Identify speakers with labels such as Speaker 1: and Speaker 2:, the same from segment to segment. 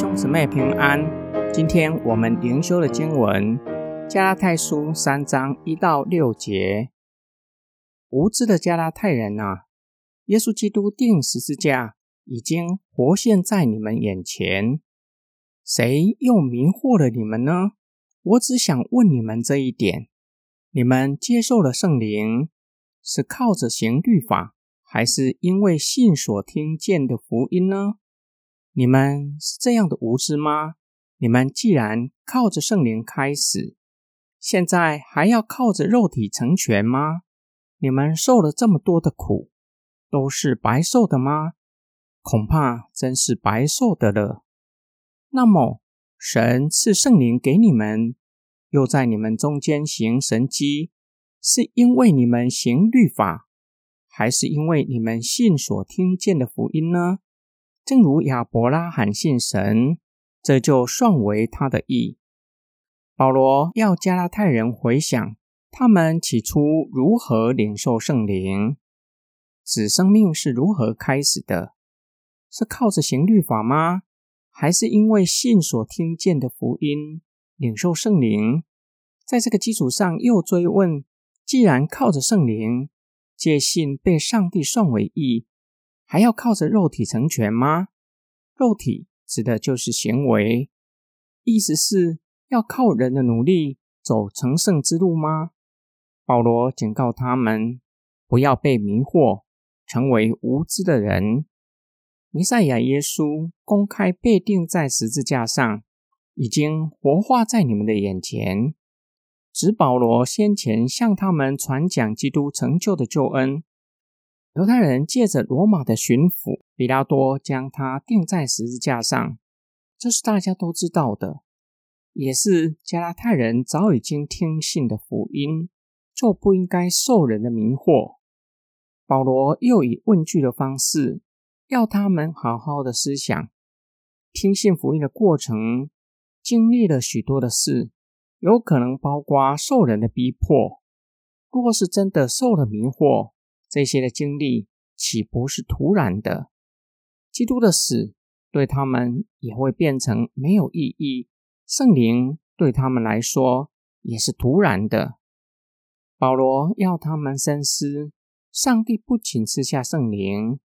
Speaker 1: 兄姊妹平安。今天我们灵修的经文《加拉太书》三章一到六节。无知的加拉太人啊，耶稣基督定十字架已经活现在你们眼前，谁又迷惑了你们呢？我只想问你们这一点：你们接受了圣灵，是靠着行律法，还是因为信所听见的福音呢？你们是这样的无知吗？你们既然靠着圣灵开始，现在还要靠着肉体成全吗？你们受了这么多的苦，都是白受的吗？恐怕真是白受的了。那么，神赐圣灵给你们，又在你们中间行神迹，是因为你们行律法，还是因为你们信所听见的福音呢？正如亚伯拉罕信神，这就算为他的义。保罗要加拉太人回想他们起初如何领受圣灵，指生命是如何开始的，是靠着行律法吗？还是因为信所听见的福音领受圣灵？在这个基础上又追问：既然靠着圣灵，借信被上帝算为义。还要靠着肉体成全吗？肉体指的就是行为，意思是要靠人的努力走成圣之路吗？保罗警告他们不要被迷惑，成为无知的人。弥赛亚耶稣公开被钉在十字架上，已经活化在你们的眼前。指保罗先前向他们传讲基督成就的救恩。犹太人借着罗马的巡抚比拉多将他钉在十字架上，这是大家都知道的，也是加拉太人早已经听信的福音，就不应该受人的迷惑。保罗又以问句的方式，要他们好好的思想，听信福音的过程，经历了许多的事，有可能包括受人的逼迫。若是真的受了迷惑，这些的经历岂不是突然的？基督的死对他们也会变成没有意义。圣灵对他们来说也是突然的。保罗要他们深思：上帝不仅赐下圣灵，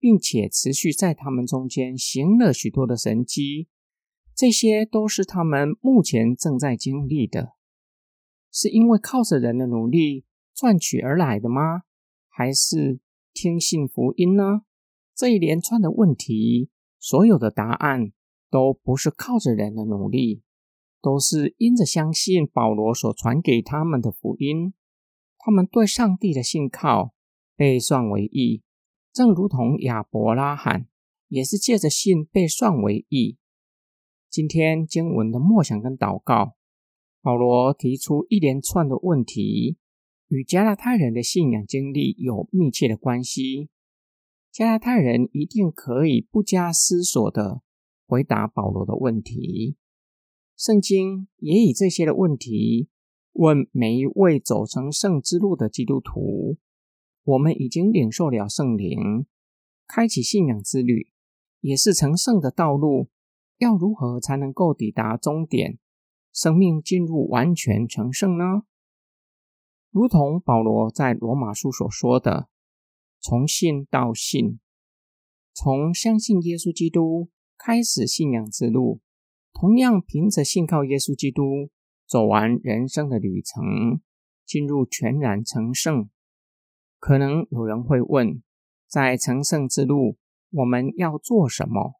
Speaker 1: 并且持续在他们中间行了许多的神迹，这些都是他们目前正在经历的。是因为靠着人的努力赚取而来的吗？还是听信福音呢？这一连串的问题，所有的答案都不是靠着人的努力，都是因着相信保罗所传给他们的福音。他们对上帝的信靠被算为义，正如同亚伯拉罕也是借着信被算为义。今天经文的默想跟祷告，保罗提出一连串的问题。与加拉太人的信仰经历有密切的关系。加拉太人一定可以不加思索的回答保罗的问题。圣经也以这些的问题问每一位走成圣之路的基督徒：我们已经领受了圣灵，开启信仰之旅，也是成圣的道路。要如何才能够抵达终点，生命进入完全成圣呢？如同保罗在罗马书所说的，从信到信，从相信耶稣基督开始信仰之路，同样凭着信靠耶稣基督走完人生的旅程，进入全然成圣。可能有人会问，在成圣之路，我们要做什么？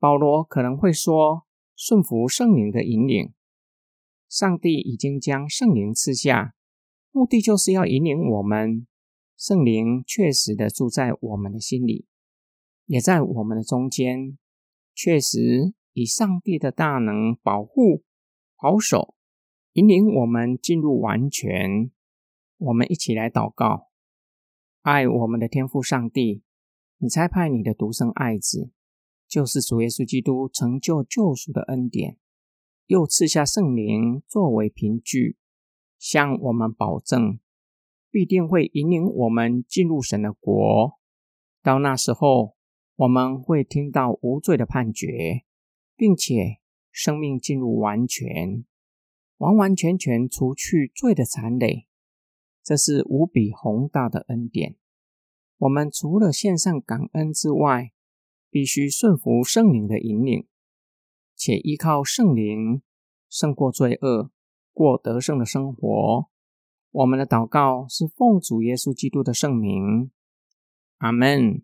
Speaker 1: 保罗可能会说，顺服圣灵的引领。上帝已经将圣灵赐下。目的就是要引领我们，圣灵确实的住在我们的心里，也在我们的中间，确实以上帝的大能保护、保守，引领我们进入完全。我们一起来祷告：爱我们的天父上帝，你差派你的独生爱子，就是主耶稣基督，成就救赎的恩典，又赐下圣灵作为凭据。向我们保证，必定会引领我们进入神的国。到那时候，我们会听到无罪的判决，并且生命进入完全，完完全全除去罪的残累。这是无比宏大的恩典。我们除了献上感恩之外，必须顺服圣灵的引领，且依靠圣灵胜过罪恶，过得胜的生活。我们的祷告是奉主耶稣基督的圣名，阿门。